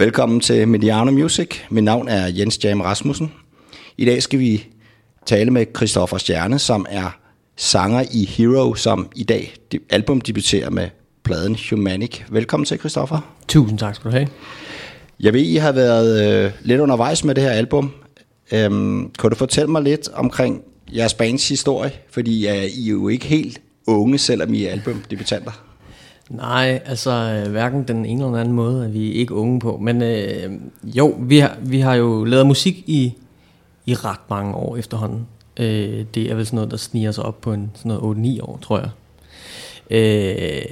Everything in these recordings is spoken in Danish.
Velkommen til Mediano Music. Mit navn er Jens Jam Rasmussen. I dag skal vi tale med Christoffer Stjerne, som er sanger i Hero, som i dag album debuterer med pladen Humanic. Velkommen til, Christoffer. Tusind tak skal du have. Jeg ved, I har været øh, lidt undervejs med det her album. Øhm, kan du fortælle mig lidt omkring jeres bands historie? Fordi uh, I er jo ikke helt unge, selvom I er albumdebutanter. Nej, altså øh, hverken den ene eller anden måde er vi ikke unge på. Men øh, jo, vi har, vi har jo lavet musik i, i ret mange år efterhånden. Øh, det er vel sådan noget, der sniger sig op på en, sådan noget 8-9 år, tror jeg. Øh,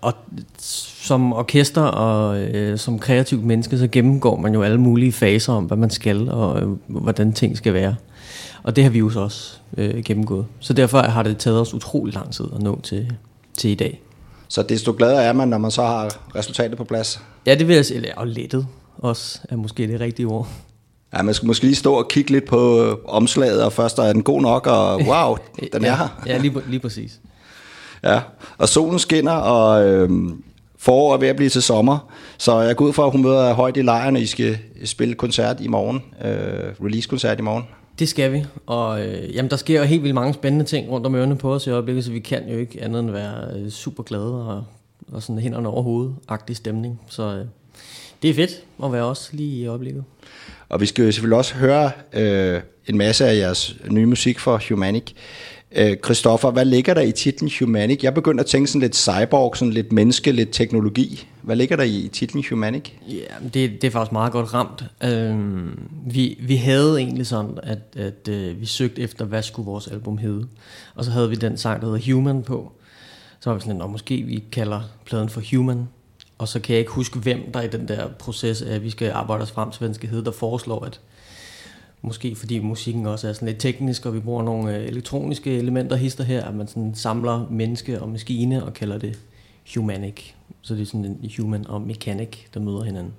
og som orkester og øh, som kreativt menneske, så gennemgår man jo alle mulige faser om, hvad man skal og øh, hvordan ting skal være. Og det har vi jo så også øh, gennemgået. Så derfor har det taget os utrolig lang tid at nå til, til i dag. Så desto gladere er man, når man så har resultatet på plads? Ja, det vil jeg sige. Og lettet også er måske det rigtige ord. Ja, man skal måske lige stå og kigge lidt på øh, omslaget, og først er den god nok, og wow, den ja, er her. ja, lige, lige præcis. Ja, og solen skinner, og øh, forår er ved at blive til sommer, så jeg går ud fra, at hun møder højt i lejren, og I skal spille koncert i morgen, øh, release-koncert i morgen. Det skal vi, og øh, jamen, der sker jo helt vildt mange spændende ting rundt om ørerne på os i øjeblikket, så vi kan jo ikke andet end være øh, super glade og, og sådan hænderne over hovedet-agtig stemning. Så øh, det er fedt at være også lige i øjeblikket. Og vi skal jo selvfølgelig også høre øh, en masse af jeres nye musik for Humanic. Øh, Christoffer, hvad ligger der i titlen Humanic? Jeg begynder at tænke sådan lidt cyborg, sådan lidt menneske, lidt teknologi. Hvad ligger der i titlen Humanic? Ja, det, det er faktisk meget godt ramt. Øhm, vi, vi havde egentlig sådan, at, at øh, vi søgte efter, hvad skulle vores album hedde. Og så havde vi den sang, der hedder Human på. Så var vi sådan, at måske vi kalder pladen for Human. Og så kan jeg ikke huske, hvem der i den der proces, at vi skal arbejde os frem til, hvad den skal hedde, der foreslår, at Måske fordi musikken også er sådan lidt teknisk, og vi bruger nogle øh, elektroniske elementer hister her, at man sådan samler menneske og maskine og kalder det humanic. Så det er sådan en human og mechanic, der møder hinanden.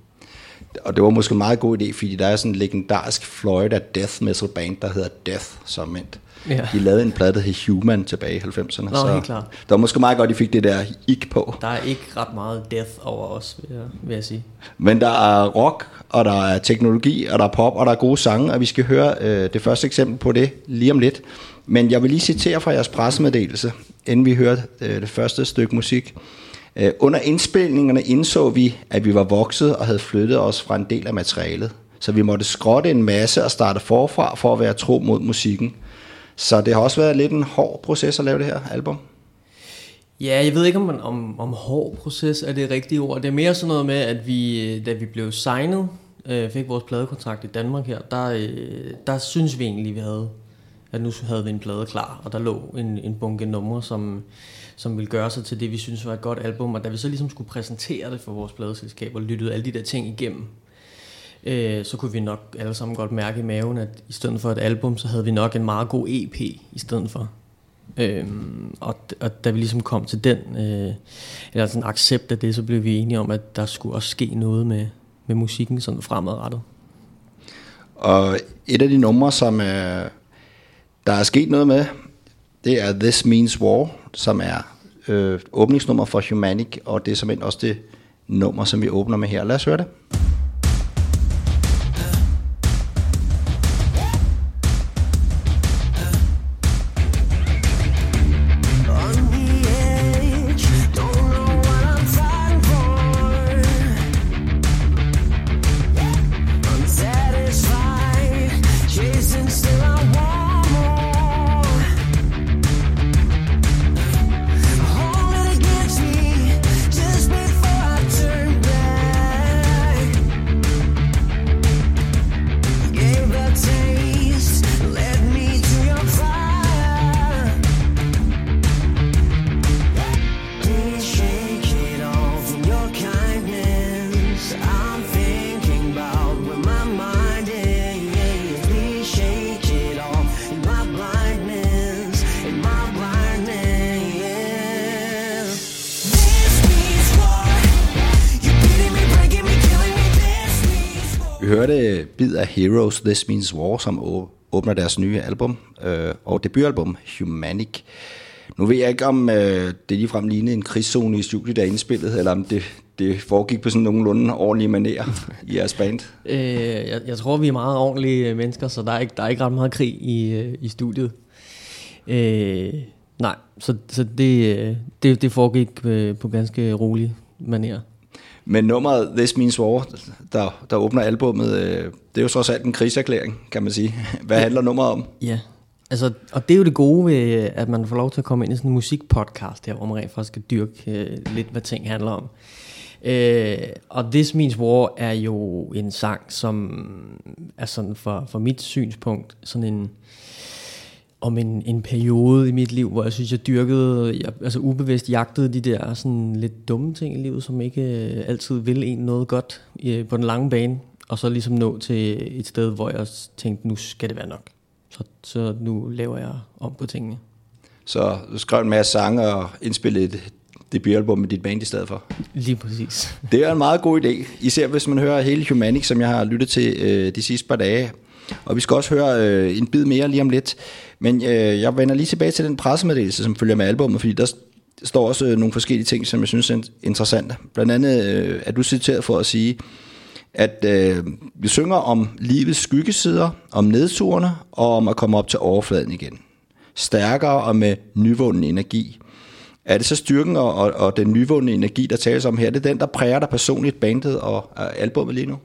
Og det var måske en meget god idé, fordi der er sådan en legendarisk Florida death metal band, der hedder Death som. Ja. De lavede en plade, der hed Human tilbage i 90'erne. Nå, så helt klart. Det var måske meget godt, de fik det der ik på. Der er ikke ret meget death over os, vil jeg, vil jeg sige. Men der er rock, og der er teknologi, og der er pop, og der er gode sange, og vi skal høre øh, det første eksempel på det lige om lidt. Men jeg vil lige citere fra jeres pressemeddelelse, inden vi hører øh, det første stykke musik. Øh, under indspilningerne indså vi, at vi var vokset og havde flyttet os fra en del af materialet. Så vi måtte skrotte en masse og starte forfra for at være tro mod musikken. Så det har også været lidt en hård proces at lave det her album. Ja, jeg ved ikke, om, man, om, om hård proces er det rigtige ord. Det er mere sådan noget med, at vi, øh, da vi blev signet, øh, fik vores pladekontrakt i Danmark her, der, øh, der synes vi egentlig, vi havde, at nu havde vi en plade klar, og der lå en, en bunke numre, som, som ville gøre sig til det, vi synes var et godt album. Og da vi så ligesom skulle præsentere det for vores pladeselskab og lyttede alle de der ting igennem, øh, så kunne vi nok alle sammen godt mærke i maven, at i stedet for et album, så havde vi nok en meget god EP i stedet for. Øhm, og, og da vi ligesom kom til den, øh, eller sådan accept af det, så blev vi enige om, at der skulle også ske noget med, med musikken sådan fremadrettet. Og et af de numre, som øh, der er sket noget med, det er This Means War, som er øh, åbningsnummer for Humanic, og det er simpelthen også det nummer, som vi åbner med her. Lad os høre det. Heroes, This Means War, som åbner deres nye album, øh, og debutalbum, Humanic. Nu ved jeg ikke, om øh, det ligefrem lignede en krigszone i studiet, der er indspillet, eller om det, det foregik på sådan nogenlunde ordentlige manerer i jeres band? Øh, jeg, jeg tror, vi er meget ordentlige øh, mennesker, så der er ikke, der er ikke ret meget krig i, øh, i studiet. Øh, nej, så, så det, øh, det, det foregik på ganske rolig manerer. Men nummeret This Means War, der, der åbner albummet, øh, det er jo trods alt en krigserklæring, kan man sige. Hvad handler nummeret om? Ja, altså, og det er jo det gode ved, at man får lov til at komme ind i sådan en musikpodcast her, hvor man rent faktisk skal dyrke øh, lidt, hvad ting handler om. Øh, og This Means War er jo en sang, som er sådan for, for mit synspunkt sådan en om en, en periode i mit liv, hvor jeg synes, jeg dyrkede, jeg, altså ubevidst jagtede de der sådan lidt dumme ting i livet, som ikke øh, altid vil en noget godt øh, på den lange bane, og så ligesom nå til et sted, hvor jeg tænkte, nu skal det være nok. Så, så nu laver jeg om på tingene. Så du skrev en masse sange og indspillede et debutalbum med dit band i stedet for. Lige præcis. Det er en meget god idé, især hvis man hører hele Humanic, som jeg har lyttet til øh, de sidste par dage. Og vi skal også høre øh, en bid mere lige om lidt. Men øh, jeg vender lige tilbage til den pressemeddelelse, som følger med albummet, fordi der står også øh, nogle forskellige ting, som jeg synes er interessante. Blandt andet øh, er du citeret for at sige, at øh, vi synger om livets skyggesider, om nedturene og om at komme op til overfladen igen. Stærkere og med nyvunden energi. Er det så styrken og, og, og den nyvundne energi, der tales om her, det er den, der præger dig personligt, bandet og og albummet lige nu?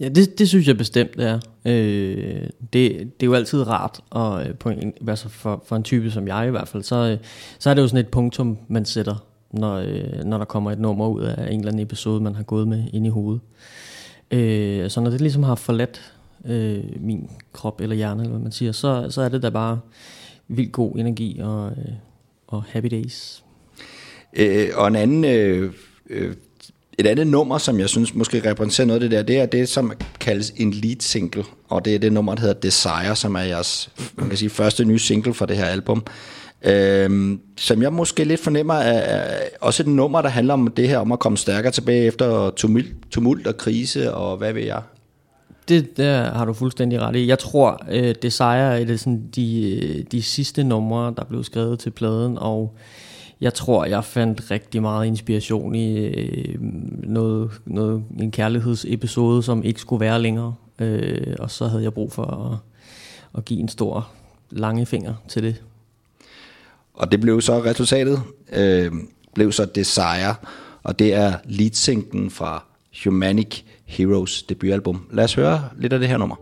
Ja, det, det synes jeg bestemt det er. Øh, det, det er jo altid rart, og øh, på en, altså for, for en type som jeg i hvert fald, så, øh, så er det jo sådan et punktum, man sætter, når, øh, når der kommer et nummer ud af en eller anden episode, man har gået med ind i hovedet. Øh, så når det ligesom har forladt øh, min krop eller hjerne, eller hvad man siger, så, så er det da bare vildt god energi og, øh, og happy days. Øh, og en anden, øh, øh, et andet nummer, som jeg synes måske repræsenterer noget af det der, det er det, som kaldes en lead single, og det er det nummer, der hedder Desire, som er jeres man kan sige, første nye single fra det her album. Øhm, som jeg måske lidt fornemmer er, er også et nummer, der handler om det her, om at komme stærkere tilbage efter tumult, tumult og krise, og hvad ved jeg. Det der har du fuldstændig ret i. Jeg tror, øh, Desire er det sådan de, øh, de sidste numre, der blev skrevet til pladen, og jeg tror, jeg fandt rigtig meget inspiration i øh, noget, noget, en kærlighedsepisode, som ikke skulle være længere. Øh, og så havde jeg brug for at, at give en stor lange finger til det. Og det blev så resultatet, øh, blev så Desire, og det er leadsinken fra Humanic Heroes debutalbum. Lad os høre lidt af det her nummer.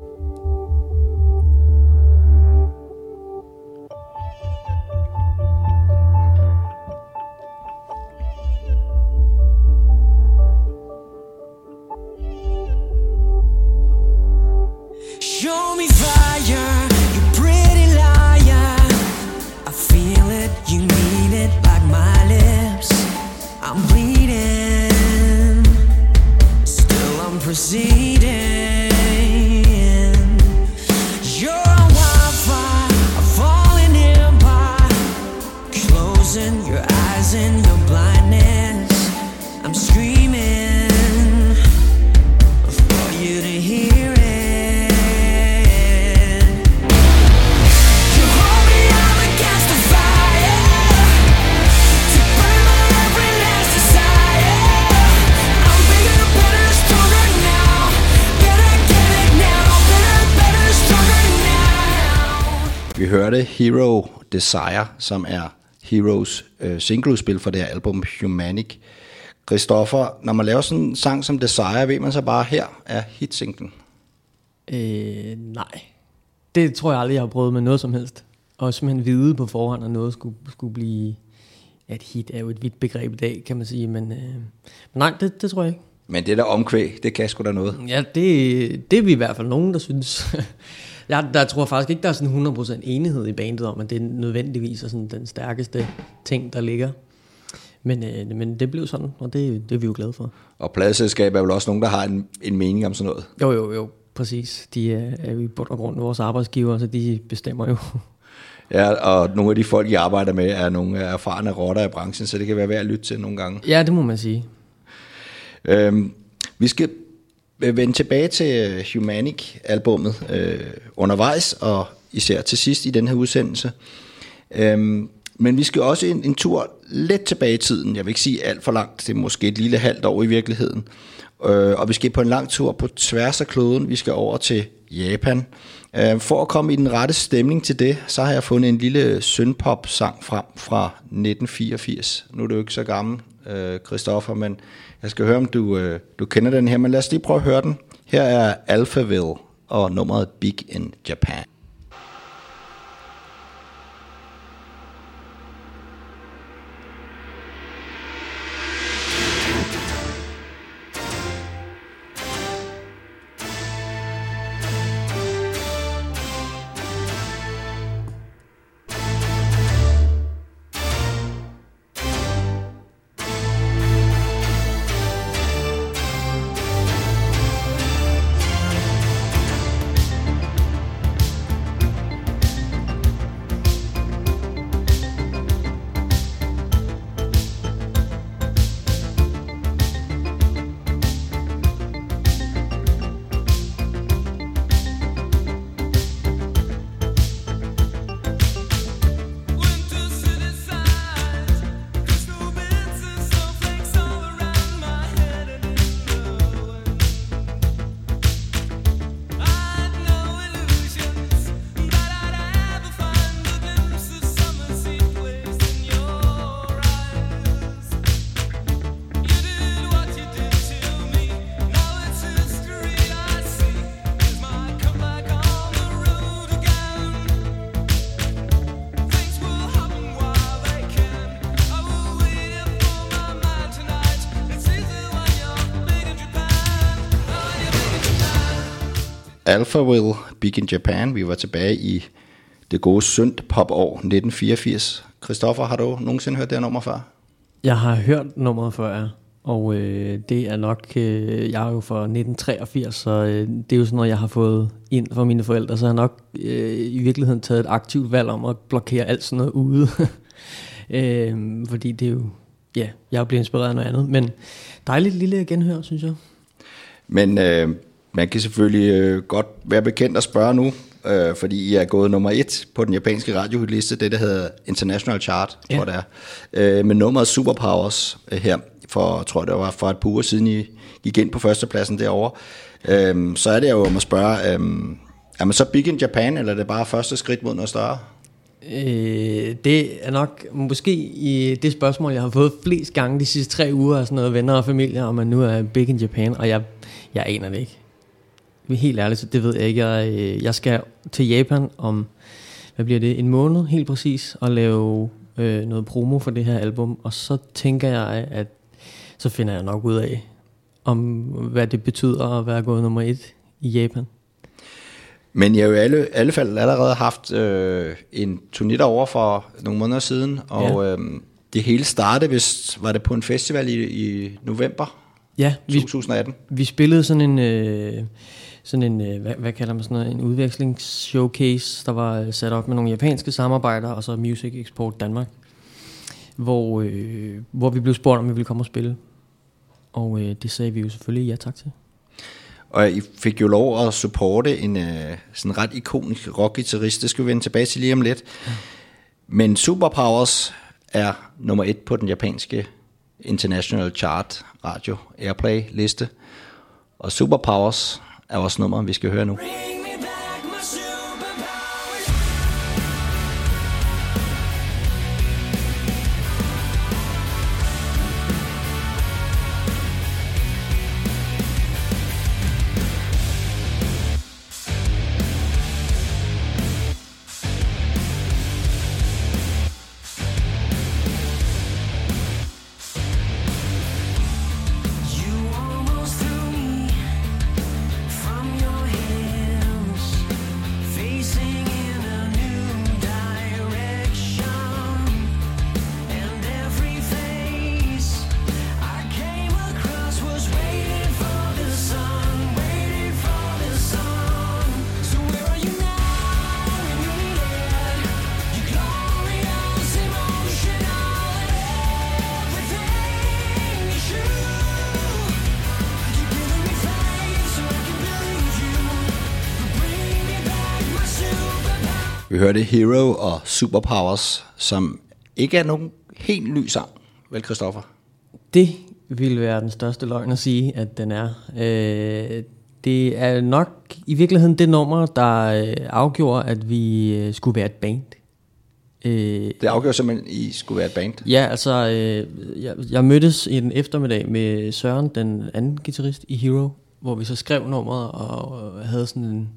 Vi hørte Hero Desire, som er Heroes øh, singleudspil for det her album Humanic. Christoffer, når man laver sådan en sang som Desire, ved man så bare, her er hitsinglen. Øh, nej. Det tror jeg aldrig, jeg har prøvet med noget som helst. Og simpelthen vide på forhånd, at noget skulle, skulle blive... Ja, et hit er jo et vidt begreb i dag, kan man sige. Men, øh, nej, det, det tror jeg ikke. Men det der omkvæg, det kan sgu da noget. Ja, det, det er vi i hvert fald nogen, der synes. jeg, der tror faktisk ikke, der er sådan 100% enighed i bandet om, at det nødvendigvis er sådan den stærkeste ting, der ligger. Men, øh, men det blev sådan, og det, det er vi jo glade for. Og pladeselskab er vel også nogen, der har en, en mening om sådan noget. Jo, jo, jo, præcis. De er, er i bund og grund vores arbejdsgiver, så de bestemmer jo. Ja, og nogle af de folk, I arbejder med, er nogle erfarne rotter i branchen, så det kan være værd at lytte til nogle gange. ja, det må man sige. Øhm, vi skal vende tilbage til øh, Humanic-albummet øh, undervejs, og især til sidst i den her udsendelse. Øhm, men vi skal også en, en tur lidt tilbage i tiden. Jeg vil ikke sige alt for langt, det er måske et lille halvt år i virkeligheden. Øh, og vi skal på en lang tur på tværs af kloden. Vi skal over til Japan. Øh, for at komme i den rette stemning til det, så har jeg fundet en lille synpop-sang frem fra 1984. Nu er det jo ikke så gammel, øh, Christoffer, men jeg skal høre, om du, øh, du kender den her. Men lad os lige prøve at høre den. Her er Alphaville og nummeret Big in Japan. Alphaville, Big in Japan. Vi var tilbage i det gode syndt popår 1984. Christoffer, har du nogensinde hørt det her nummer før? Jeg har hørt nummeret før, ja. Og øh, det er nok, øh, jeg er jo fra 1983, så øh, det er jo sådan noget, jeg har fået ind fra mine forældre, så jeg har nok øh, i virkeligheden taget et aktivt valg om at blokere alt sådan noget ude. øh, fordi det er jo, ja, jeg er blevet inspireret af noget andet. Men dejligt lille genhør, synes jeg. Men øh, man kan selvfølgelig øh, godt være bekendt og spørge nu, øh, fordi I er gået nummer et på den japanske radiohitliste, det der hedder International Chart, Ja. tror jeg det er, øh, med nummeret Superpowers øh, her, for, tror jeg det var for et par uger siden, I gik ind på førstepladsen derovre. Øh, så er det jo om at spørge, øh, er man så big in Japan, eller er det bare første skridt mod noget større? Øh, det er nok måske i det spørgsmål, jeg har fået flest gange de sidste tre uger af sådan noget venner og familie, om man nu er big in Japan, og jeg, jeg aner det ikke. Helt ærligt, så det ved jeg ikke. Jeg, øh, jeg skal til Japan om, hvad bliver det, en måned helt præcis, og lave øh, noget promo for det her album, og så tænker jeg, at så finder jeg nok ud af, om hvad det betyder at være gået nummer et i Japan. Men jeg har jo i alle, alle fald allerede haft øh, en turné derovre for nogle måneder siden, og ja. øh, det hele startede, hvis var det på en festival i, i november Ja, vi, 2018. Vi spillede sådan en, øh, sådan en øh, hvad, hvad kalder man sådan noget, en udvekslingsshowcase, der var øh, sat op med nogle japanske samarbejder, og så Music Export Danmark, hvor, øh, hvor vi blev spurgt, om vi ville komme og spille. Og øh, det sagde vi jo selvfølgelig ja tak til. Og I fik jo lov at supporte en øh, sådan ret ikonisk rockgitarrist, det skal vi vende tilbage til lige om lidt. Men Superpowers er nummer et på den japanske International Chart Radio Airplay liste. Og Superpowers er vores nummer, vi skal høre nu. Ring. Vi hørte Hero og Superpowers, som ikke er nogen helt ny sang, vel Christoffer? Det ville være den største løgn at sige, at den er. Øh, det er nok i virkeligheden det nummer, der øh, afgjorde, at vi øh, skulle være et band. Øh, Det afgør simpelthen, at I skulle være et band. Ja, altså, øh, jeg, jeg mødtes i en eftermiddag med Søren, den anden guitarist i Hero, hvor vi så skrev nummeret og øh, havde sådan en...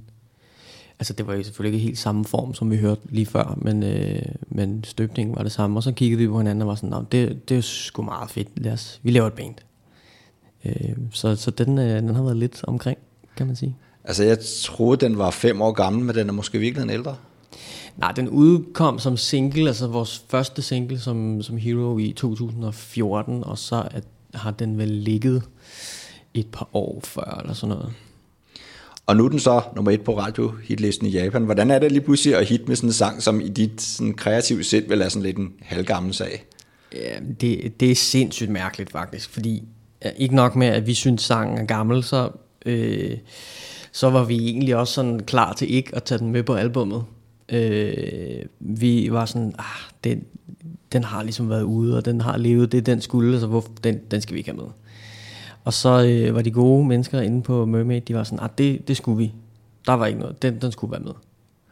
Altså, det var jo selvfølgelig ikke helt samme form, som vi hørte lige før, men, øh, men støbningen var det samme. Og så kiggede vi på hinanden og var sådan, "Nå, det, det er sgu meget fedt, lad os, vi laver et band. Øh, så så den, øh, den har været lidt omkring, kan man sige. Altså, jeg troede, den var fem år gammel, men den er måske virkelig ældre. Nej, den udkom som single, altså vores første single som, som Hero i 2014, og så at, har den vel ligget et par år før, eller sådan noget. Og nu er den så nummer et på radiohitlisten i Japan. Hvordan er det lige pludselig at hit med sådan en sang, som i dit sådan, kreative sind vil er sådan lidt en halvgammel sag? Ja, det, det er sindssygt mærkeligt faktisk, fordi ja, ikke nok med, at vi synes, sangen er gammel, så, øh, så var vi egentlig også sådan klar til ikke at tage den med på albummet. Øh, vi var sådan, ah, den, den har ligesom været ude, og den har levet det, den skulle, så hvor, den, den skal vi ikke have med. Og så øh, var de gode mennesker inde på Mermaid, de var sådan, ah, det, det skulle vi. Der var ikke noget, den, den skulle være med.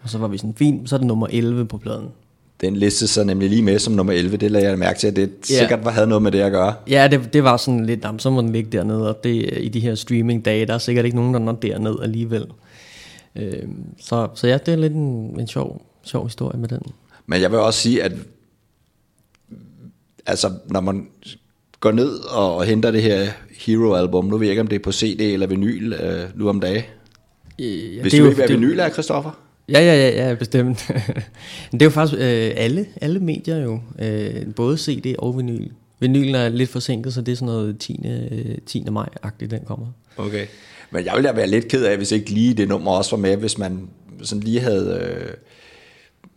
Og så var vi sådan, fint, så er det nummer 11 på pladen. Den liste sig nemlig lige med som nummer 11. Det lagde jeg mærke til, at det Ja. sikkert var, havde noget med det at gøre. Ja, det, det var sådan lidt, jamen, så må den ligge dernede, og det, i de her streaming-dage, der er sikkert ikke nogen, der når derned alligevel. Øh, så, så ja, det er lidt en, en sjov, sjov historie med den. Men jeg vil også sige, at altså, når man går ned og, og henter det her Hero-album, nu ved jeg ikke, om det er på CD eller vinyl øh, nu om dagen. Øh, ja, Hvis det du er ikke hvad det- vinyl er, Christoffer? Ja, ja, ja, ja bestemt. Det er jo faktisk øh, alle, alle medier jo, øh, både CD og vinyl. Vinylen er lidt forsinket, så det er sådan noget 10. øh, 10. maj-agtigt, den kommer. Okay. Men jeg ville da være lidt ked af, hvis ikke lige det nummer også var med, hvis man sådan lige havde øh,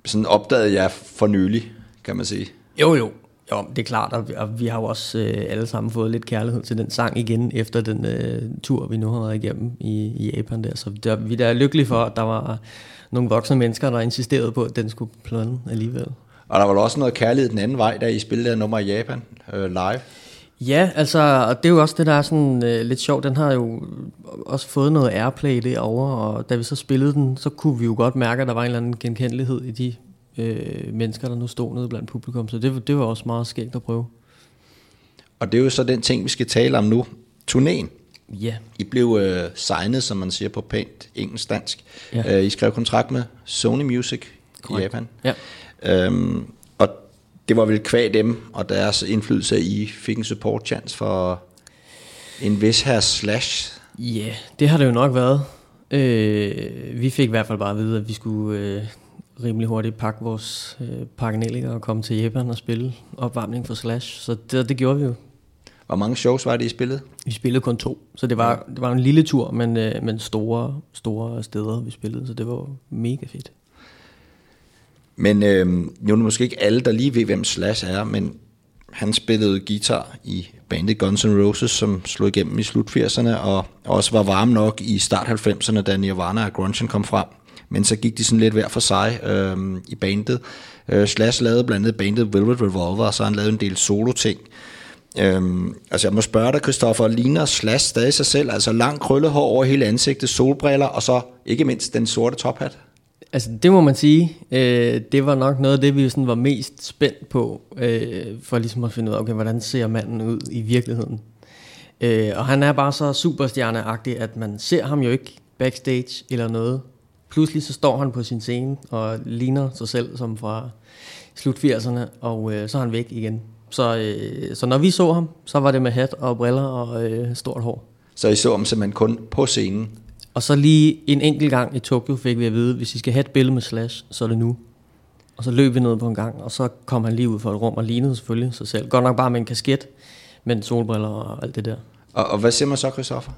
sådan opdaget jer for nylig, kan man sige. Jo, jo. Jo, det er klart, og vi, har jo også øh, alle sammen fået lidt kærlighed til den sang igen, efter den øh, tur, vi nu har været igennem i, i Japan der. Så der, vi er da lykkelige for, at der var nogle voksne mennesker, der insisterede på, at den skulle plønne alligevel. Og der var også noget kærlighed den anden vej, da I spillede nummer i Japan øh, live. Ja, altså, og det er jo også det, der er sådan øh, lidt sjovt. Den har jo også fået noget airplay derovre, og da vi så spillede den, så kunne vi jo godt mærke, at der var en eller anden genkendelighed i de øh, mennesker, der nu stod nede blandt publikum. Så det, det var også meget skægt at prøve. Og det er jo så den ting, vi skal tale om nu. Turnéen. Ja, I blev øh, signet, som man siger på pænt engelsk-dansk. Ja. Ja. Øh, I skrev kontrakt med Sony Music Korrekt. i Japan. Ja. Øhm, og det var vel kvæg dem og deres indflydelse, at I fik en support chance for en vis her slash. Ja, yeah, det har det jo nok været. Øh, vi fik i hvert fald bare at vide, at vi skulle øh, rimelig hurtigt pakke vores øh, pakkenællinger og komme til Japan og spille opvarmning for Slash. Så det, det gjorde vi jo. Hvor mange shows var det, I spillede? Vi spillede kun to, så det var, det var en lille tur, men, øh, men store, store steder, vi spillede, så det var mega fedt. Men øh, nu er det måske ikke alle, der lige ved, hvem Slash er, men han spillede guitar i bandet Guns N' Roses, som slog igennem i slut 80'erne, og også var varme nok i start 90'erne, da Nirvana og grunge kom frem. Men så gik de sådan lidt hver for sig øh, i bandet. Øh, Slash lavede blandt andet bandet Velvet Revolver, og så han lavet en del solo-ting. Øhm, altså jeg må spørge dig, Christoffer, ligner Slash stadig sig selv? Altså lang krøllet hår over hele ansigtet, solbriller, og så ikke mindst den sorte tophat? Altså det må man sige, øh, det var nok noget af det, vi sådan var mest spændt på, øh, for ligesom at finde ud af, okay, hvordan ser manden ud i virkeligheden. Øh, og han er bare så superstjerneagtig, at man ser ham jo ikke backstage eller noget. Pludselig så står han på sin scene og ligner sig selv som fra slut 80'erne, og øh, så er han væk igen. Så, øh, så når vi så ham, så var det med hat og briller og øh, stort hår. Så I så ham simpelthen kun på scenen. Og så lige en enkelt gang i Tokyo fik vi at vide, hvis I skal have et billede med Slash, så er det nu. Og så løb vi ned på en gang, og så kom han lige ud fra et rum og lignede selvfølgelig sig selv. Godt nok bare med en kasket, men solbriller og alt det der. Og, og hvad siger man så, Christoffer?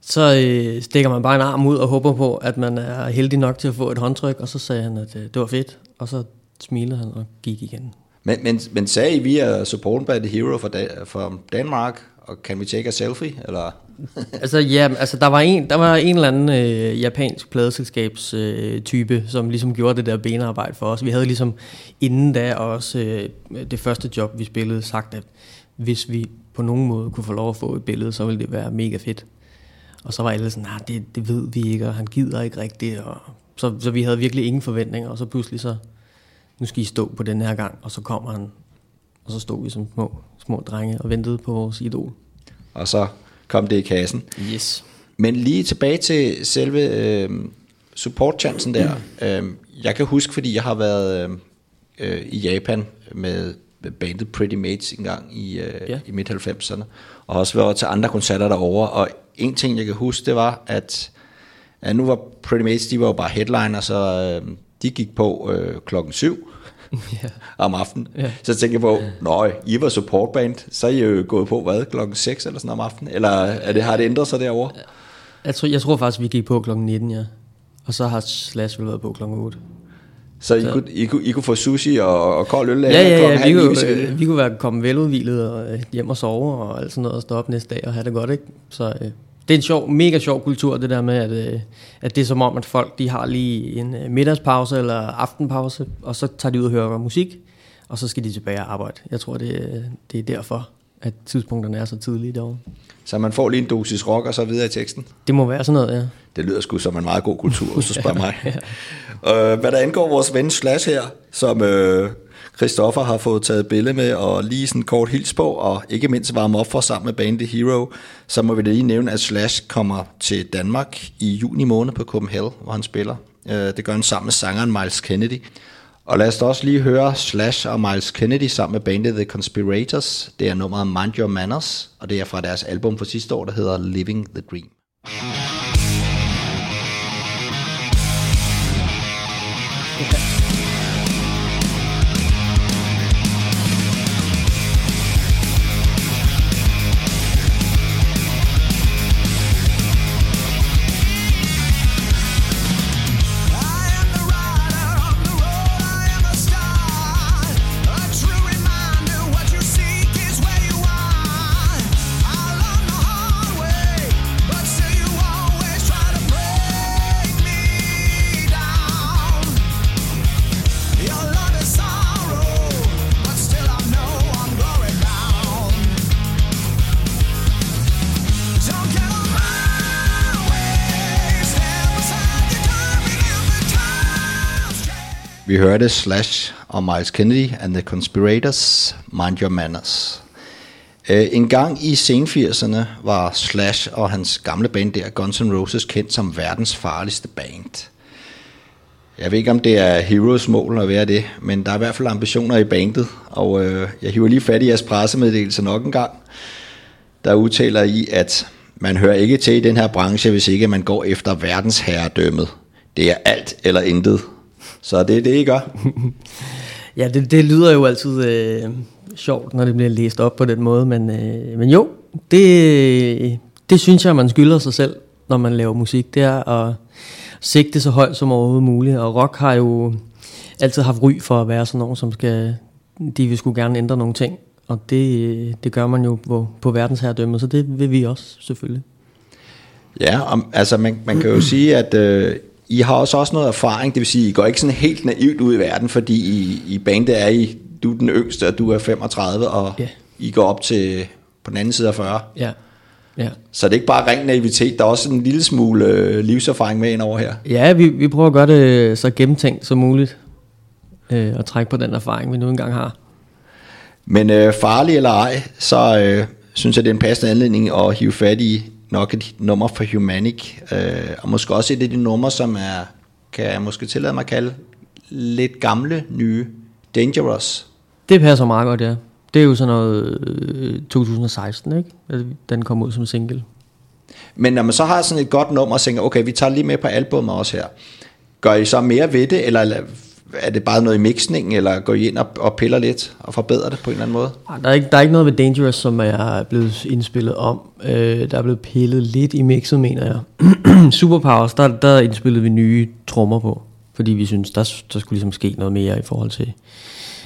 Så øh, stikker man bare en arm ud og håber på, at man er heldig nok til at få et håndtryk, og så sagde han, at øh, det var fedt, og så smilede han og gik igen. Men, men, men sagde I, vi er supported by the hero for, da, for Danmark, og kan vi take a selfie? Eller? Altså ja, altså der var en, der var en eller anden øh, japansk pladeselskabs øh, type, som ligesom gjorde det der benarbejde for os. Vi havde ligesom inden da også øh, det første job, vi spillede, sagt, at hvis vi på nogen måde kunne få lov at få et billede, så ville det være mega fedt. Og så var alle sådan, nej, det, det ved vi ikke, og han gider ikke rigtigt. Og så, så vi havde virkelig ingen forventninger, og så pludselig så, nu skal I stå på den her gang, og så kommer han. Og så stod vi som små, små drenge og ventede på vores idol. Og så kom det i kassen. Yes. Men lige tilbage til selve øh, support-chancen der. Øh, jeg kan huske, fordi jeg har været øh, i Japan med bandet Pretty Mates en gang i, øh, Ja. i midt-90'erne, og også været til andre koncerter derovre, og en ting, jeg kan huske, det var, at, at nu var Pretty Mates, de var jo bare headliner, så øh, de gik på øh, klokken syv Ja. om aftenen. Ja. Så tænkte jeg på, nøj, I var supportband, så er I jo gået på, hvad, klokken 6 eller sådan om aftenen? Eller er det, har det ændret sig derovre? Jeg tror, jeg tror faktisk, vi gik på klokken 19, ja. Og så har Slash vel været på klokken 8. Så I, kunne, I, kunne, I kunne få sushi og, og kold øl Ja, ja, klokken ja, vi kunne, øh, vi kunne være komme veludvilet og øh, hjem og sove og alt sådan noget, og stå op næste dag og have det godt, ikke? Så øh, det er en sjov, mega sjov kultur, det der med, at, øh, at det er som om, at folk de har lige en øh, middagspause eller aftenpause, og så tager de ud og hører musik, og så skal de tilbage og arbejde. Jeg tror, det, øh, det er derfor, at tidspunkterne er så tidlige derovre. Så man får lige en dosis rock og så videre i teksten. Det må være sådan noget, ja. Det lyder sgu som en meget god kultur, hvis du spørger mig. Øh, hvad der angår vores ven Slash her, som øh, Christoffer har fået taget billede med, og lige sådan kort hils på, og ikke mindst varme op for sammen med bandet Hero, så må vi lige nævne, at Slash kommer til Danmark i juni måned på Copenhagen, hvor han spiller. Øh, det gør han sammen med sangeren Miles Kennedy. Og lad os da også lige høre Slash og Miles Kennedy sammen med bandet The Conspirators. Det er nummeret Mind Your Manners, og det er fra deres album fra sidste år, der hedder Living the Dream. Vi hørte Slash og Miles Kennedy and the Conspirators, Mind Your Manners. Uh, en gang i sen 80'erne var Slash og hans gamle band der, Guns N' Roses, kendt som verdens farligste band. Jeg ved ikke, om det er Heroes mål at være det, men der er i hvert fald ambitioner i bandet, og uh, jeg hiver lige fat i jeres pressemeddelelse nok en gang, der udtaler i, at man hører ikke til i den her branche, hvis ikke man går efter verdensherredømmet. Det er alt eller intet. Så det er det, I gør. Ja, det, det lyder jo altid øh, sjovt, når det bliver læst op på den måde, men, øh, men jo, det, det synes jeg, man skylder sig selv, når man laver musik, det er at sigte så højt som overhovedet muligt, og rock har jo altid haft ry for at være sådan nogen, som skal, de vil skulle gerne ændre nogle ting, og det, det gør man jo på, på verdensherredømmet, så det vil vi også selvfølgelig. Ja, om, altså man, man kan jo sige, at øh, I har også, også noget erfaring, det vil sige, I går ikke sådan helt naivt ud i verden, fordi I, i bandet er I, du er den yngste, og du er 35, og Ja. I går op til på den anden side af 40. Ja, ja. Så det er ikke bare ren naivitet, der er også en lille smule øh, livserfaring med ind over her. Ja, vi, vi prøver at gøre det så gennemtænkt som muligt, øh, og trække på den erfaring, vi nu engang har. Men øh, farlig eller ej, så øh, synes jeg, det er en passende anledning at hive fat i nok et nummer for Humanic, øh, og måske også et af de numre, som er, kan jeg måske tillade mig at kalde, lidt gamle, nye, Dangerous. Det passer meget godt, ja. Det er jo sådan noget øh, 2016, ikke? Den kom ud som single. Men når man så har sådan et godt nummer og tænker, okay, vi tager lige med på albumet også her, gør I så mere ved det, eller er det bare noget i mixningen, eller går I ind og, og piller lidt og forbedrer det på en eller anden måde? Der er, ikke, der er ikke noget ved Dangerous, som er blevet indspillet om. Øh, der er blevet pillet lidt i mixet, mener jeg. Superpowers, der, der indspillede vi nye trommer på. Fordi vi synes, der, der skulle ligesom ske noget mere i forhold til,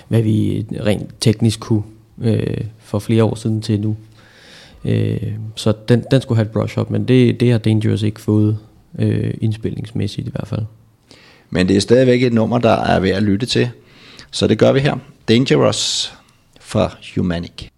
hvad vi rent teknisk kunne øh, for flere år siden til nu. Øh, så den, den skulle have et brush up, men det, det har Dangerous ikke fået øh, indspillingsmæssigt i hvert fald. Men det er stadigvæk et nummer, der er værd at lytte til. Så det gør vi her. Dangerous fra Humanic.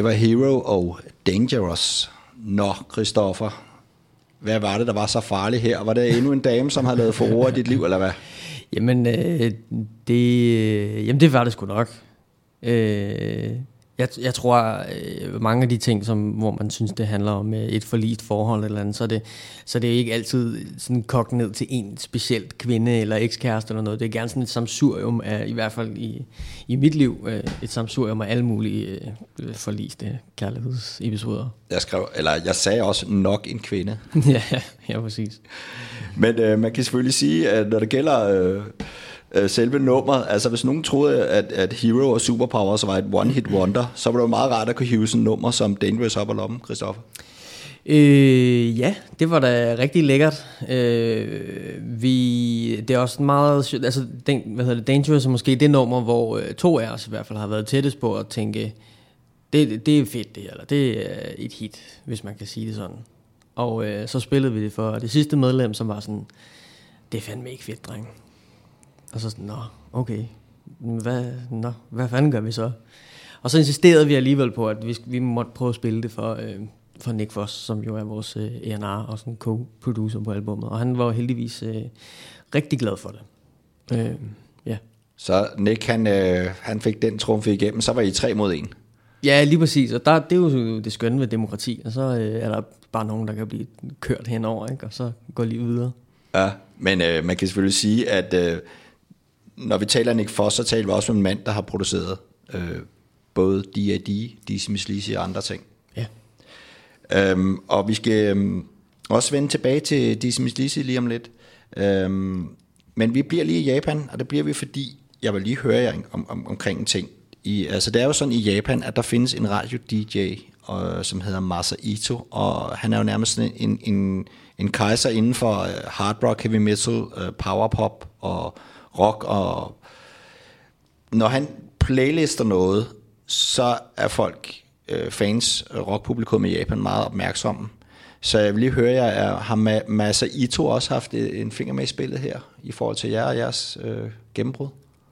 Det var Hero og Dangerous. Nå, Christoffer. Hvad var det, der var så farligt her? Var det endnu en dame, som havde lavet forord i dit liv, eller hvad? Jamen, øh, det, øh, jamen det var det sgu nok. Øh, jeg, jeg tror, øh, mange af de ting, som, hvor man synes, det handler om øh, et forlist forhold eller andet, så er det, så er det ikke altid sådan kogt ned til en specielt kvinde eller ekskæreste eller noget. Det er gerne sådan et samsurium af, i hvert fald i, i mit liv, øh, et samsurium af alle mulige øh, forliste kærlighedsepisoder. Jeg skrev, eller jeg sagde også nok en kvinde. ja, ja, præcis. Men øh, man kan selvfølgelig sige, at når det gælder øh, øh, selve nummeret, altså hvis nogen troede, at, at Hero og Superpowers var et one-hit wonder, så var det jo meget rart at kunne hive sådan nummer som Dangerous op og lommen, Christoffer. Øh, ja, det var da rigtig lækkert. Øh, vi, det er også meget, altså den, hvad hedder det, Dangerous er måske det nummer, hvor øh, to af os i hvert fald har været tættest på at tænke, det, det er fedt det, eller det er et hit, hvis man kan sige det sådan. Og øh, så spillede vi det for det sidste medlem, som var sådan, det er fandme ikke fedt, dreng. Og så sådan, nå, okay, hvad, nå, hvad fanden gør vi så? Og så insisterede vi alligevel på, at vi, vi måtte prøve at spille det for, øh, for Nick Foss, som jo er vores øh, A&R og sådan co-producer på albumet. Og han var heldigvis øh, rigtig glad for det. Øh, ja. Så Nick, han, øh, han fik den trumfe igennem, så var I tre mod en. ja, lige præcis. Og der, det er jo det skønne ved demokrati. Og så øh, er der bare nogen, der kan blive kørt henover, ikke? og så går lige videre. Ja, men øh, man kan selvfølgelig sige, at øh, når vi taler Nick Foss, så taler vi også om en mand, der har produceret øh, både D.A.D., Dizzy Miss og andre ting. Ja. Øhm, og vi skal øhm, også vende tilbage til Dizzy Miss lige om lidt. Øhm, men vi bliver lige i Japan, og det bliver vi, fordi jeg vil lige høre jer om, om, omkring en ting. I, altså det er jo sådan i Japan, at der findes en radio-DJ, og, som hedder Masa Ito, og han er jo nærmest sådan en, en, en kejser inden for øh, hard rock, heavy metal, øh, power pop og rock, og når han playlister noget, så er folk, øh, fans, rockpublikum i Japan meget opmærksomme. Så jeg vil lige høre jer, er, har Masa Ito også haft øh, en finger med i spillet her, i forhold til jer og jeres øh, gennembrud?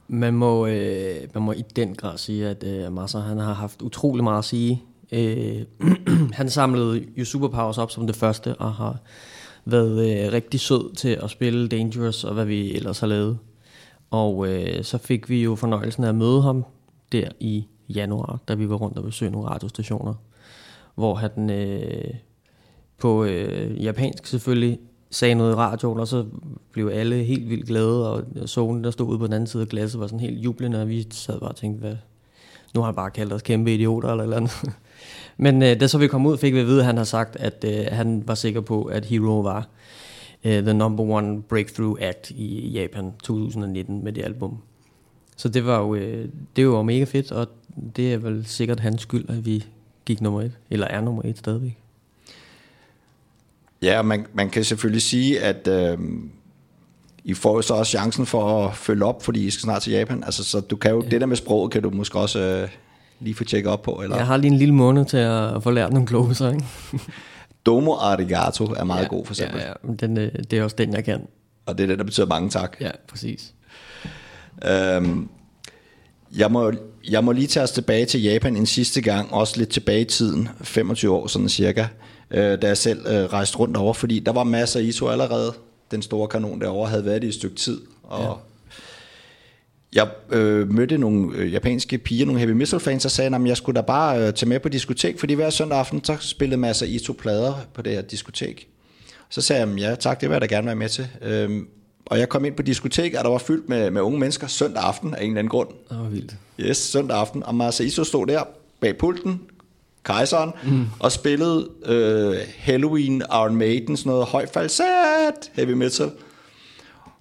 Man må, øh, man må i den grad sige, at øh, Masa han har haft utrolig meget at sige. Øh, han samlede jo Superpowers op som det første, og har været øh, rigtig sød til at spille Dangerous, og hvad vi ellers har lavet. Og øh, så fik vi jo fornøjelsen af at møde ham der i januar, da vi var rundt og besøgte nogle radiostationer, hvor han øh, på øh, japansk selvfølgelig sagde noget i radioen, og så blev alle helt vildt glade, og solen, der stod ude på den anden side af glasset, var sådan helt jublende, og vi sad bare og tænkte, hvad, nu har han bare kaldt os kæmpe idioter eller eller andet. Men øh, da så vi kom ud, fik vi at vide, at han har sagt, at øh, han var sikker på, at Hero var øh, the number one breakthrough act i Japan 2019 med det album. Så det var jo, øh, det var jo mega fedt, og det er vel sikkert hans skyld, at vi gik nummer et, eller er nummer et stadigvæk. Ja, man, man kan selvfølgelig sige, at øh, I får jo så også chancen for at følge op, fordi I skal snart til Japan. Altså, så du kan jo, det der med sproget, kan du måske også øh, lige få tjekket op på, eller? Jeg har lige en lille måned til at få lært nogle gloser, ikke? Domo arigato er meget ja, god, for eksempel. Ja, ja. men Den, øh, det er også den, jeg kan. Og det er det, der betyder mange tak. Ja, præcis. Øhm, jeg, må, jeg må lige tage os tilbage til Japan en sidste gang, også lidt tilbage i tiden, 25 år sådan cirka, øh, da jeg selv øh, rejste rundt over, fordi der var masser af ISO allerede, den store kanon derovre, havde været i et stykke tid, og Jeg øh, mødte nogle øh, japanske piger, nogle heavy metal fans, og sagde, at jeg skulle da bare øh, tage med på diskotek, fordi hver søndag aften, så spillede masser Ito plader på det her diskotek. Så sagde jeg, ja tak, det vil jeg da gerne være med til. Øhm, og jeg kom ind på diskotek, og der var fyldt med, med unge mennesker søndag aften af en eller anden grund. Det var vildt. Yes, søndag aften. Og Masa Iso stod der bag pulten, kejseren, mm. og spillede øh, Halloween, Iron Maiden, sådan noget høj falsat, heavy metal.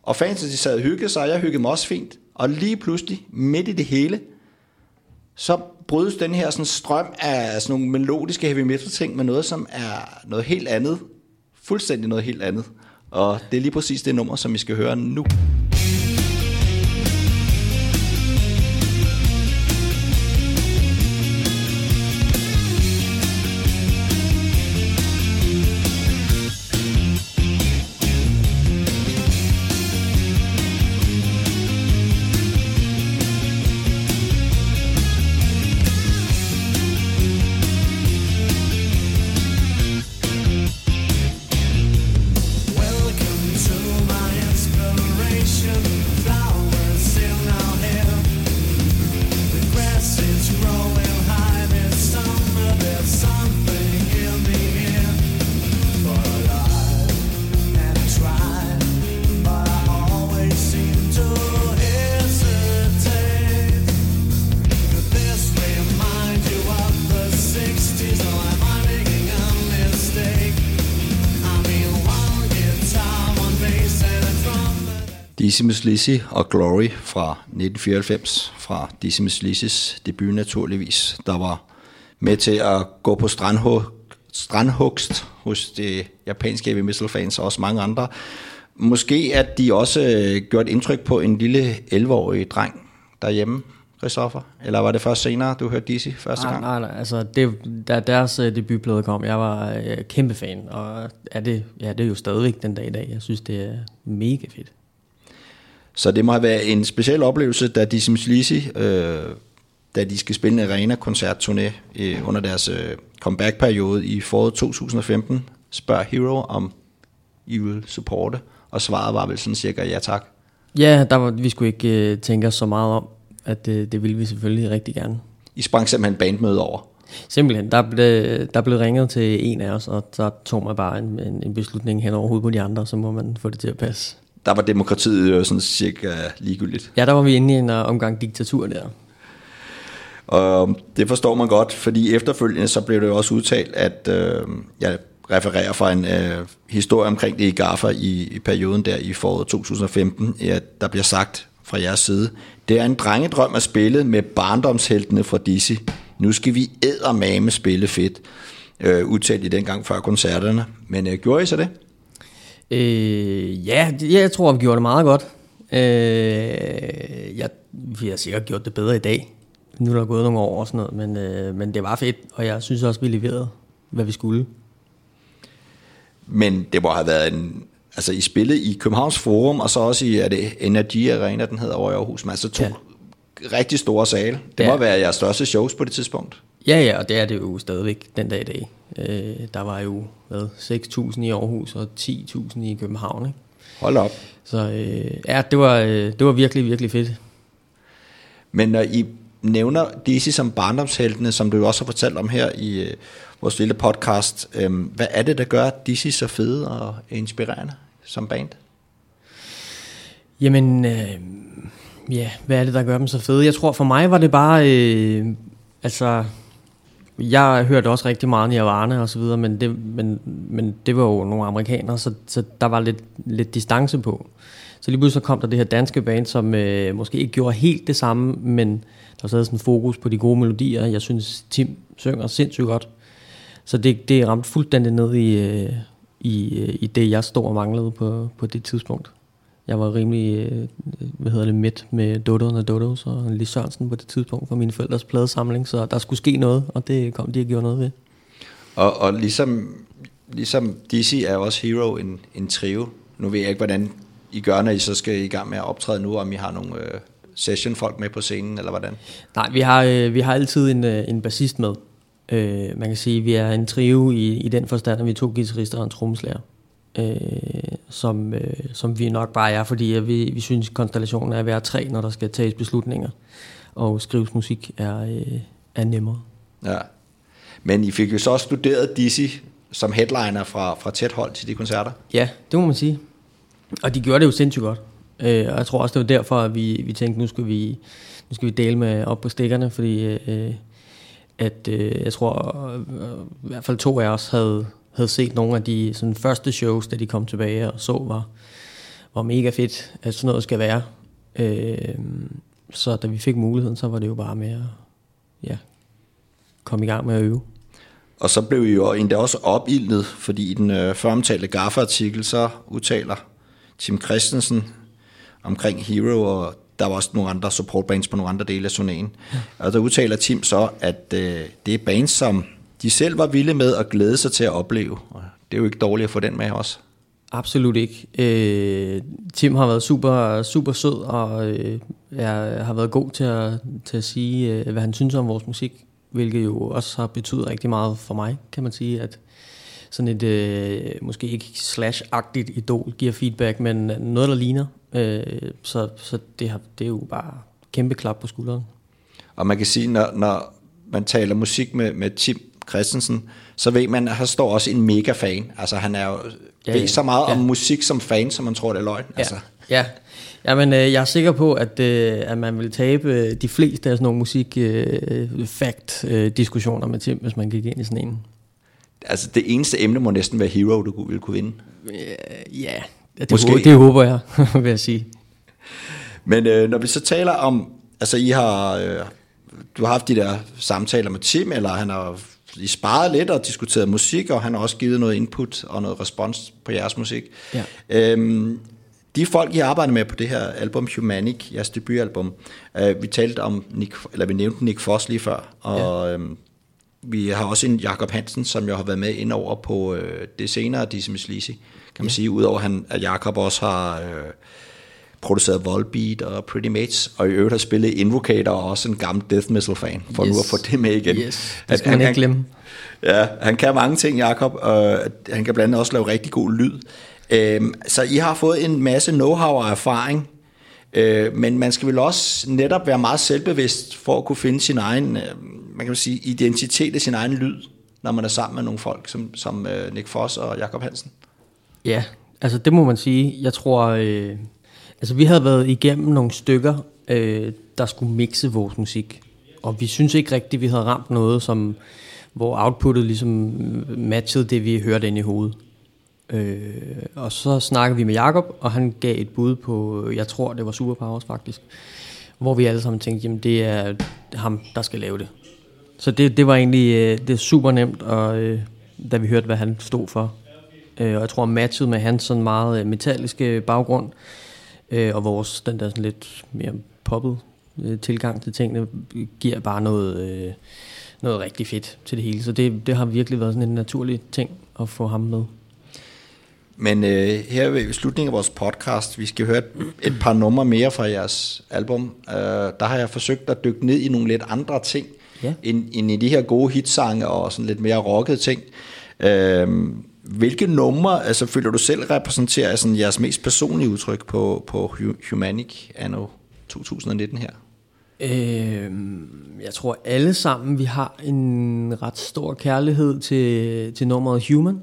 Og fansen, de sad og hyggede sig, og jeg hyggede mig også fint. Og lige pludselig, midt i det hele, så brydes den her sådan strøm af sådan nogle melodiske heavy metal ting med noget, som er noget helt andet. Fuldstændig noget helt andet. Og det er lige præcis det nummer, som vi skal høre nu. Decimus Lizzy og Glory fra 1994, fra Decimus Lizzys debut naturligvis, der var med til at gå på strandhug, strandhugst hos det japanske heavy metal fans og også mange andre. Måske at de også øh, gjorde et indtryk på en lille 11-årig dreng derhjemme, Christoffer? Eller var det først senere, du hørte Dizzy første Nej, gang? nej, nej, altså det, da deres øh, debutplade kom, jeg var øh, kæmpe fan, og er det, ja, det er jo stadigvæk den dag i dag. Jeg synes, det er mega fedt. Så det må have været en speciel oplevelse, da Decimus Lizzy, øh, da de skal spille en arena-koncertturné øh, under deres øh, comeback-periode i foråret 2015, spørger Hero, om I vil supporte, og svaret var vel sådan cirka ja tak. Ja, der var, vi skulle ikke øh, tænke os så meget om, at øh, det ville vi selvfølgelig rigtig gerne. I sprang simpelthen bandmøde over. Simpelthen, der blev, der blev ringet til en af os, og der tog man bare en, en, en beslutning hen over hovedet på de andre, så må man få det til at passe. Der var demokratiet jo sådan cirka ligegyldigt. Ja, der var vi inde i en uh, omgang diktatur der. Og det forstår man godt, fordi efterfølgende så blev det jo også udtalt, at øh, jeg refererer fra en øh, historie omkring det i Gaffa i, i perioden der i foråret 2015, at der bliver sagt fra jeres side, det er en drengedrøm at spille med barndomsheltene fra Dizzy. Nu skal vi eddermame spille fedt. Øh, udtalt i den gang før koncerterne. Men øh, gjorde I så det? Øh, ja, jeg tror, vi gjorde det meget godt. Øh, jeg, vi har sikkert gjort det bedre i dag. Nu er der gået nogle år og sådan noget, men, øh, men det var fedt, og jeg synes også, vi leverede, hvad vi skulle. Men det må have været en... Altså, I spillede i Københavns Forum, og så også i er det Energy Arena, den hedder over i Aarhus. Men altså to ja. Rigtig store sale. Det Ja. må være jeres største shows på det tidspunkt. Ja, ja, og det er det jo stadigvæk den dag i dag. Øh, der var jo hvad, 6.000 i Aarhus og 10.000 i København. Ikke? Hold op. Så øh, ja, det var, øh, det var virkelig, virkelig fedt. Men når I nævner Dizzy som barndomsheltene, som du jo også har fortalt om her i øh, vores lille podcast, øh, hvad er det, der gør Dizzy så fede og inspirerende som band? Jamen, øh, ja, hvad er det, der gør dem så fede? Jeg tror, for mig var det bare, øh, altså, jeg hørte også rigtig meget Nirvana og så videre, men det, men, men det var jo nogle amerikanere, så, så der var lidt, lidt distance på. Så lige pludselig kom der det her danske band, som øh, måske ikke gjorde helt det samme, men der sad sådan fokus på de gode melodier. Jeg synes, Tim synger sindssygt godt. Så det, det ramte fuldstændig ned i, øh, i, øh, i det, jeg stod og manglede på, på det tidspunkt. Jeg var rimelig, øh, hvad hedder det, midt med Dodo og Dodos og Lis Sørensen på det tidspunkt for mine forældres pladesamling, så der skulle ske noget, og det kom de og gjorde noget ved. Og, og ligesom, ligesom Dizzy er også Hero en, en trio. Nu ved jeg ikke, hvordan I gør, når I så skal i gang med at optræde nu, om I har nogle øh, sessionfolk med på scenen, eller hvordan? Nej, vi har, øh, vi har altid en, øh, en bassist med. Øh, man kan sige, at vi er en trio i, i den forstand, at vi er to guitarister og en trommeslager. Øh, som, øh, som vi nok bare er, fordi vi, vi synes, konstellationen er at være tre, når der skal tages beslutninger, og skrives musik er, øh, er nemmere. Ja. Men I fik jo så også studeret Dizzy som headliner fra, fra tæt hold til de koncerter. Ja, det må man sige. Og de gjorde det jo sindssygt godt. Øh, og jeg tror også, det var derfor, at vi, vi tænkte, nu skal vi, nu skal vi dele med op på stikkerne, fordi øh, at, øh, jeg tror, øh, i hvert fald to af os havde, havde set nogle af de sådan, første shows, da de kom tilbage og så, var, var mega fedt, at sådan noget skal være. Øh, så da vi fik muligheden, så var det jo bare med at ja, komme i gang med at øve. Og så blev I jo endda også opildnet, fordi i den øh, føromtalte Gaffa-artikel, så udtaler Tim Christensen omkring Hero, og der var også nogle andre supportbands på nogle andre dele af turnéen. Ja. Og der udtaler Tim så, at øh, det er bands, som de selv var vilde med at glæde sig til at opleve. Og det er jo ikke dårligt at få den med også. Absolut ikke. Øh, Tim har været super, super sød, og øh, jeg har været god til at, til at sige, øh, hvad han synes om vores musik, hvilket jo også har betydet rigtig meget for mig, kan man sige, at sådan et, øh, måske ikke slash-agtigt idol giver feedback, men noget, der ligner. Øh, så så det, har, det er jo bare kæmpe klap på skulderen. Og man kan sige, når, når man taler musik med, med Tim Christensen, så ved man, at han står også en mega fan. Altså han er jo Ja, ja, ja. ved så meget Ja. om musik som fan, som man tror, det er løgn. Altså, Ja, Jamen, øh, jeg er sikker på, at, øh, at man vil tabe øh, de fleste af sådan nogle musik-fact-diskussioner med Tim, hvis man gik ind i sådan en. altså det eneste emne må næsten være Hero, du ville kunne vinde. Øh, ja, det, Måske. håber, det håber jeg, vil jeg sige. Men øh, når vi så taler om, altså I har, øh, du har haft de der samtaler med Tim, eller han har I sparet lidt og diskuteret musik, og han har også givet noget input og noget respons på jeres musik. Ja. Øhm, de folk, I arbejder med på det her album Humanic, jeres debutalbum, øh, vi talte om, Nick, eller vi nævnte Nick Foss lige før, og ja. øhm, vi har også en Jakob Hansen, som jo har været med ind over på øh, det senere Dizzy Miss Lizzy, kan man ja. sige, udover han, at Jakob også har... Øh, produceret Volbeat og Pretty Mates, og i øvrigt har spillet Invocator og også en gammel Death Metal-fan, for yes. nu at få det med igen. Yes, det At skal man han- ikke glemme. Ja, han kan mange ting, Jakob, og han kan blandt andet også lave rigtig god lyd. Øhm, så I har fået en masse know-how og erfaring, øh, men man skal vel også netop være meget selvbevidst for at kunne finde sin egen, øh, man kan sige, identitet i sin egen lyd, når man er sammen med nogle folk som, som øh, Nick Foss og Jakob Hansen. Ja, altså det må man sige. Jeg tror, øh, altså vi havde været igennem nogle stykker, øh, der skulle mixe vores musik. Og vi synes ikke rigtigt, vi havde ramt noget, som, hvor outputtet ligesom matchede det, vi hørte ind i hovedet. Øh, og så snakkede vi med Jakob og han gav et bud på, jeg tror det var Superpowers faktisk, hvor vi alle sammen tænkte, jamen det er ham, der skal lave det. Så det, det var egentlig øh, det er super nemt, og, øh, da vi hørte, hvad han stod for. Øh, og jeg tror, matchet med hans sådan meget øh, metalliske baggrund, øh, og vores, den der sådan lidt mere poppet øh, tilgang til tingene, giver bare noget, øh, noget rigtig fedt til det hele. Så det, det har virkelig været sådan en naturlig ting at få ham med. Men øh, her ved slutningen af vores podcast, vi skal høre et, et par numre mere fra jeres album. Øh, der har jeg forsøgt at dykke ned i nogle lidt andre ting, Ja. end, end i de her gode hitsange og sådan lidt mere rockede ting. Øh, hvilke numre, altså føler du selv repræsenterer sådan jeres mest personlige udtryk på, på Humanic anno 2019 her? Øh, jeg tror alle sammen, vi har en ret stor kærlighed til, til nummeret Human,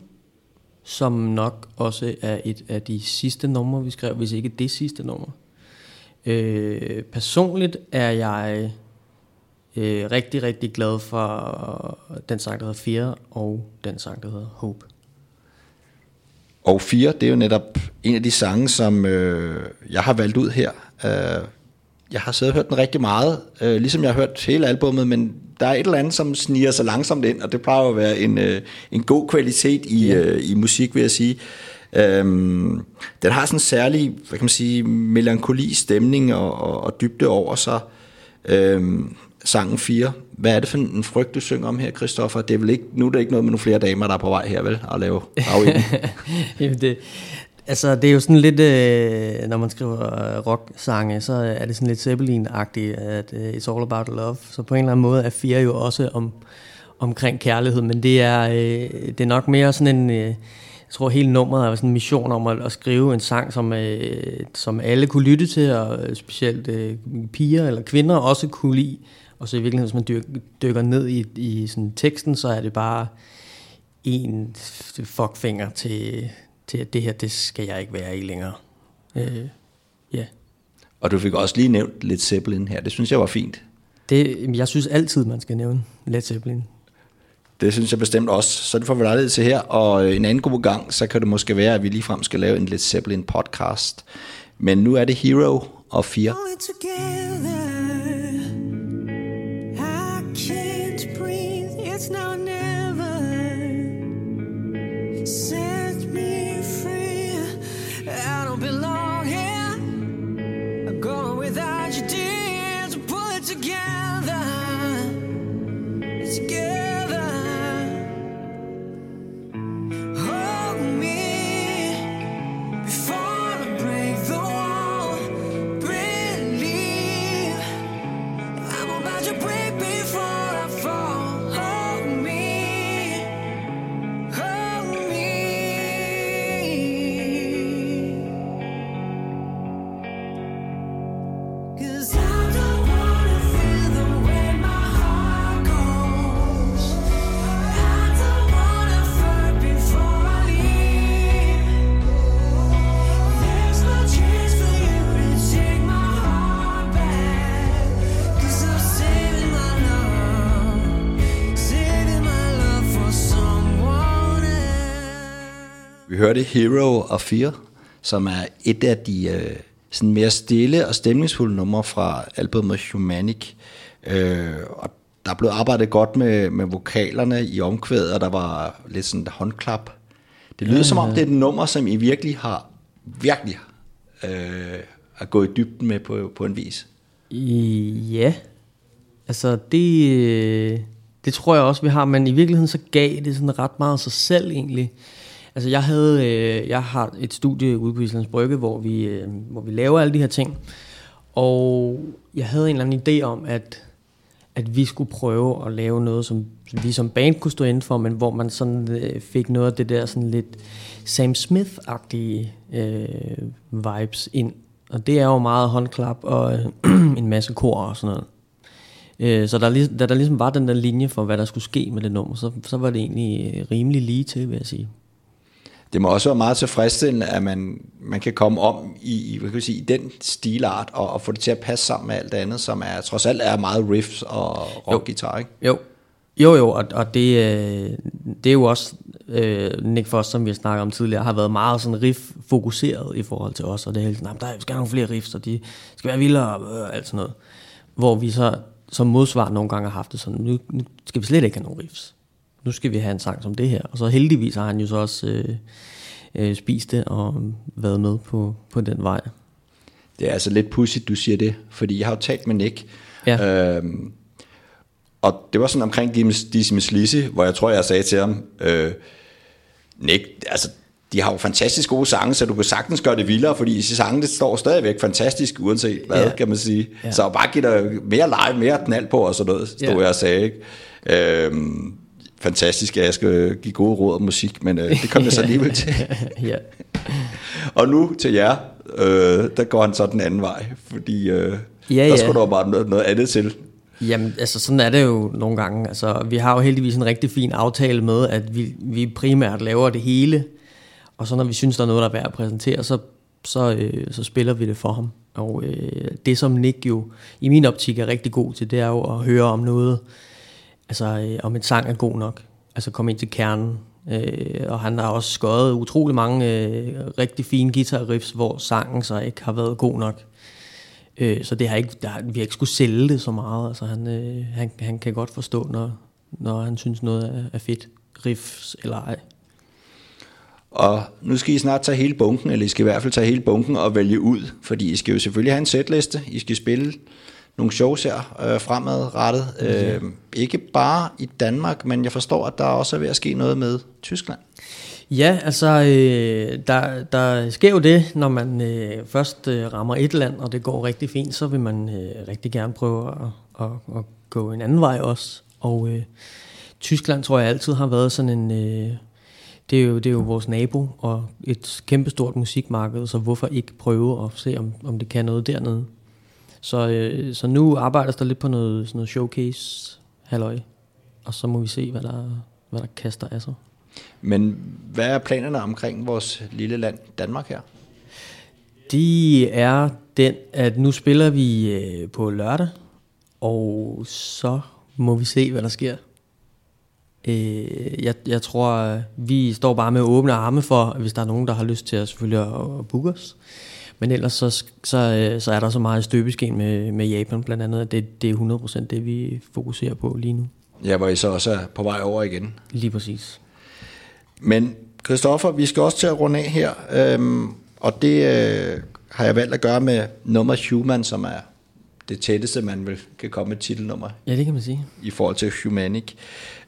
som nok også er et af de sidste numre, vi skrev, hvis ikke det sidste nummer. Øh, personligt er jeg øh, rigtig, rigtig glad for den sang, der hedder Fear, og den sang, der hedder Hope. Og 4, det er jo netop en af de sange, som øh, jeg har valgt ud her. Øh, jeg har siddet og hørt den rigtig meget, øh, ligesom jeg har hørt hele albummet, men der er et eller andet, som sniger sig langsomt ind, og det plejer at være en, øh, en god kvalitet i, Ja. øh, i musik, vil jeg sige. Øhm, den har sådan en særlig, hvad kan man sige, melankoli stemning og, og, og dybde over sig. Øhm, sangen 4. Hvad er det for en frygt, du synger om her, Christoffer? Det er vel ikke, nu er det ikke noget med nogle flere damer, der er på vej her, vel? At lave. Jamen det, altså det er jo sådan lidt, øh, når man skriver øh, rock-sange, så er det sådan lidt Zeppelin-agtigt, at øh, it's all about love. Så på en eller anden måde er 4 jo også om, omkring kærlighed, men det er, øh, det er nok mere sådan en, øh, jeg tror hele nummeret er sådan en mission om at, at skrive en sang, som, øh, som alle kunne lytte til, og specielt øh, piger eller kvinder også kunne lide. Og så i virkeligheden, hvis man dyk, dykker ned i, i sådan teksten, så er det bare en fuckfinger til, til, at det her, det skal jeg ikke være i længere. Øh, ja. Og du fik også lige nævnt lidt Zeppelin her. Det synes jeg var fint. Det, jeg synes altid, man skal nævne Led Zeppelin. Det synes jeg bestemt også. Så det får vi lejlighed til her. Og øh, en anden god gang, så kan det måske være, at vi ligefrem skal lave en Led Zeppelin podcast. Men nu er det Hero og Fear. Only together. Hero og Fear, som er et af de øh, sådan mere stille og stemningsfulde numre fra albumet Humanic. Øh, og der er blevet arbejdet godt med, med vokalerne i omkvædet, og der var lidt sådan et håndklap. Det lyder ja, som om, det er et nummer, som I virkelig har virkelig øh, at gå i dybden med på, på en vis. Ja, altså det, øh, det tror jeg også, vi har, men i virkeligheden så gav det sådan ret meget sig selv egentlig. Altså jeg havde, øh, jeg har et studie ude på Islands Brygge, hvor vi, øh, hvor vi laver alle de her ting, og jeg havde en eller anden idé om, at, at vi skulle prøve at lave noget, som vi som band kunne stå inden for, men hvor man sådan øh, fik noget af det der sådan lidt Sam Smith-agtige øh, vibes ind. Og det er jo meget håndklap og øh, en masse kor og sådan noget. Øh, så der, da der ligesom var den der linje for, hvad der skulle ske med det nummer, så, så var det egentlig øh, rimelig lige til, vil jeg sige. Det må også være meget tilfredsstillende, at man, man kan komme om i, hvad kan sige, i den stilart, og, og få det til at passe sammen med alt det andet, som er trods alt er meget riffs og rockgitar, ikke? Jo, jo, jo og, og det, øh, det er jo også, øh, Nick Foss, som vi har snakket om tidligere, har været meget sådan riff-fokuseret i forhold til os, og det er helt sådan, "Jamen, der skal have nogle flere riffs, og de skal være vildere, og øh, alt sådan noget. Hvor vi så som modsvar nogle gange har haft det sådan, nu, nu skal vi slet ikke have nogle riffs. Nu skal vi have en sang som det her. Og så heldigvis har han jo så også øh, øh, spist det og været med på, på den vej. Det er altså lidt pudsigt, du siger det, fordi jeg har jo talt med Nick, Ja. øhm, og det var sådan omkring Dizzy Miss Lizzy, hvor jeg tror, jeg sagde til ham, øh, Nick, altså, de har jo fantastisk gode sange, så du kan sagtens gøre det vildere, fordi de sange, det står stadigvæk fantastisk, uanset hvad, Ja. kan man sige. Ja. Så bare give dig mere live, mere knald på, og sådan noget, stod Ja. jeg og sagde, ikke? Øhm, fantastisk, at jeg skal give gode råd om musik, men øh, det kom jeg så alligevel til. ja. Og nu til jer, øh, der går han så den anden vej, fordi øh, Ja, der ja. skulle der bare noget, noget andet til. Jamen, altså sådan er det jo nogle gange. Altså, vi har jo heldigvis en rigtig fin aftale med, at vi, vi primært laver det hele, og så når vi synes, der er noget, der er værd at præsentere, så, så, øh, så spiller vi det for ham. Og øh, det, som Nick jo i min optik er rigtig god til, det er jo at høre om noget, altså øh, om en sang er god nok. Altså komme ind til kernen. Øh, og han har også skåret utrolig mange øh, rigtig fine guitar riffs, hvor sangen så ikke har været god nok. Øh, så det har ikke, der, vi har ikke skulle sælge det så meget. Altså han, øh, han, han kan godt forstå, når, når han synes noget er, er fedt. Riffs eller ej. Og nu skal I snart tage hele bunken, eller I skal i hvert fald tage hele bunken og vælge ud, fordi I skal jo selvfølgelig have en setliste. I skal spille nogle shows her øh, fremadrettet. Øh, ikke bare i Danmark, men jeg forstår, at der også er ved at ske noget med Tyskland. Ja, altså, øh, der, der sker jo det, når man øh, først øh, rammer et land, og det går rigtig fint, så vil man øh, rigtig gerne prøve at, at, at gå en anden vej også. Og øh, Tyskland tror jeg altid har været sådan en... Øh, det, er jo, det er jo vores nabo og et kæmpestort musikmarked, så hvorfor ikke prøve at se, om, om det kan noget dernede. Så, øh, så nu arbejdes der lidt på noget, sådan noget showcase halløj, og så må vi se, hvad der, hvad der kaster af sig. Men hvad er planerne omkring vores lille land Danmark her? De er den, at nu spiller vi øh, på lørdag, og så må vi se, hvad der sker. Øh, jeg, jeg tror, vi står bare med åbne arme for, hvis der er nogen, der har lyst til at selvfølgelig at, at booke os. Men ellers så, så, øh, så er der så meget støbeskeen med, med Japan blandt andet, at det, det er 100% det, vi fokuserer på lige nu. Ja, hvor I så også er på vej over igen. Lige præcis. Men Christoffer, vi skal også til at runde af her, øhm, og det øh, har jeg valgt at gøre med nummer Human, som er det tætteste, man vil kan komme med et titelnummer Ja, det kan man sige. i forhold til Humanic.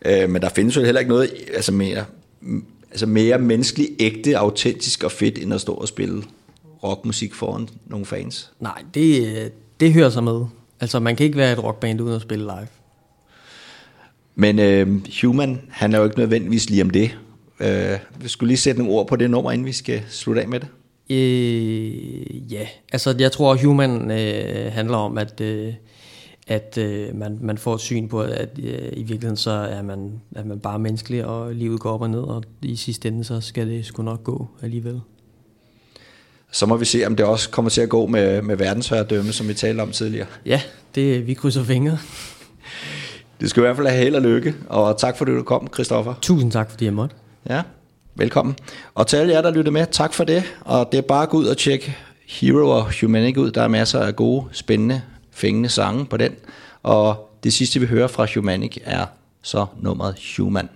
Øh, men der findes jo heller ikke noget altså mere, altså mere menneskeligt, ægte, autentisk og fedt, end at stå og spille rockmusik foran nogle fans. Nej, det, øh, det hører sig med. Altså, man kan ikke være et rockband uden at spille live. Men øh, Human, han er jo ikke nødvendigvis lige om det. Øh, vi skulle lige sætte nogle ord på det nummer, inden vi skal slutte af med det. Øh, ja, altså jeg tror, Human øh, handler om, at, øh, at øh, man, man får et syn på, at øh, i virkeligheden så er man, er man bare menneskelig, og livet går op og ned, og i sidste ende så skal det sgu nok gå alligevel. Så må vi se, om det også kommer til at gå med, med verdensherredømme, som vi talte om tidligere. Ja, det, vi krydser fingre. Det skal i hvert fald have held og lykke, og tak fordi du kom, Christoffer. Tusind tak, fordi jeg måtte. Ja, velkommen. Og til alle jer, der lytter med, tak for det. Og det er bare at gå ud og tjekke Hero og Humanic ud. Der er masser af gode, spændende, fængende sange på den. Og det sidste, vi hører fra Humanic, er så nummeret Human.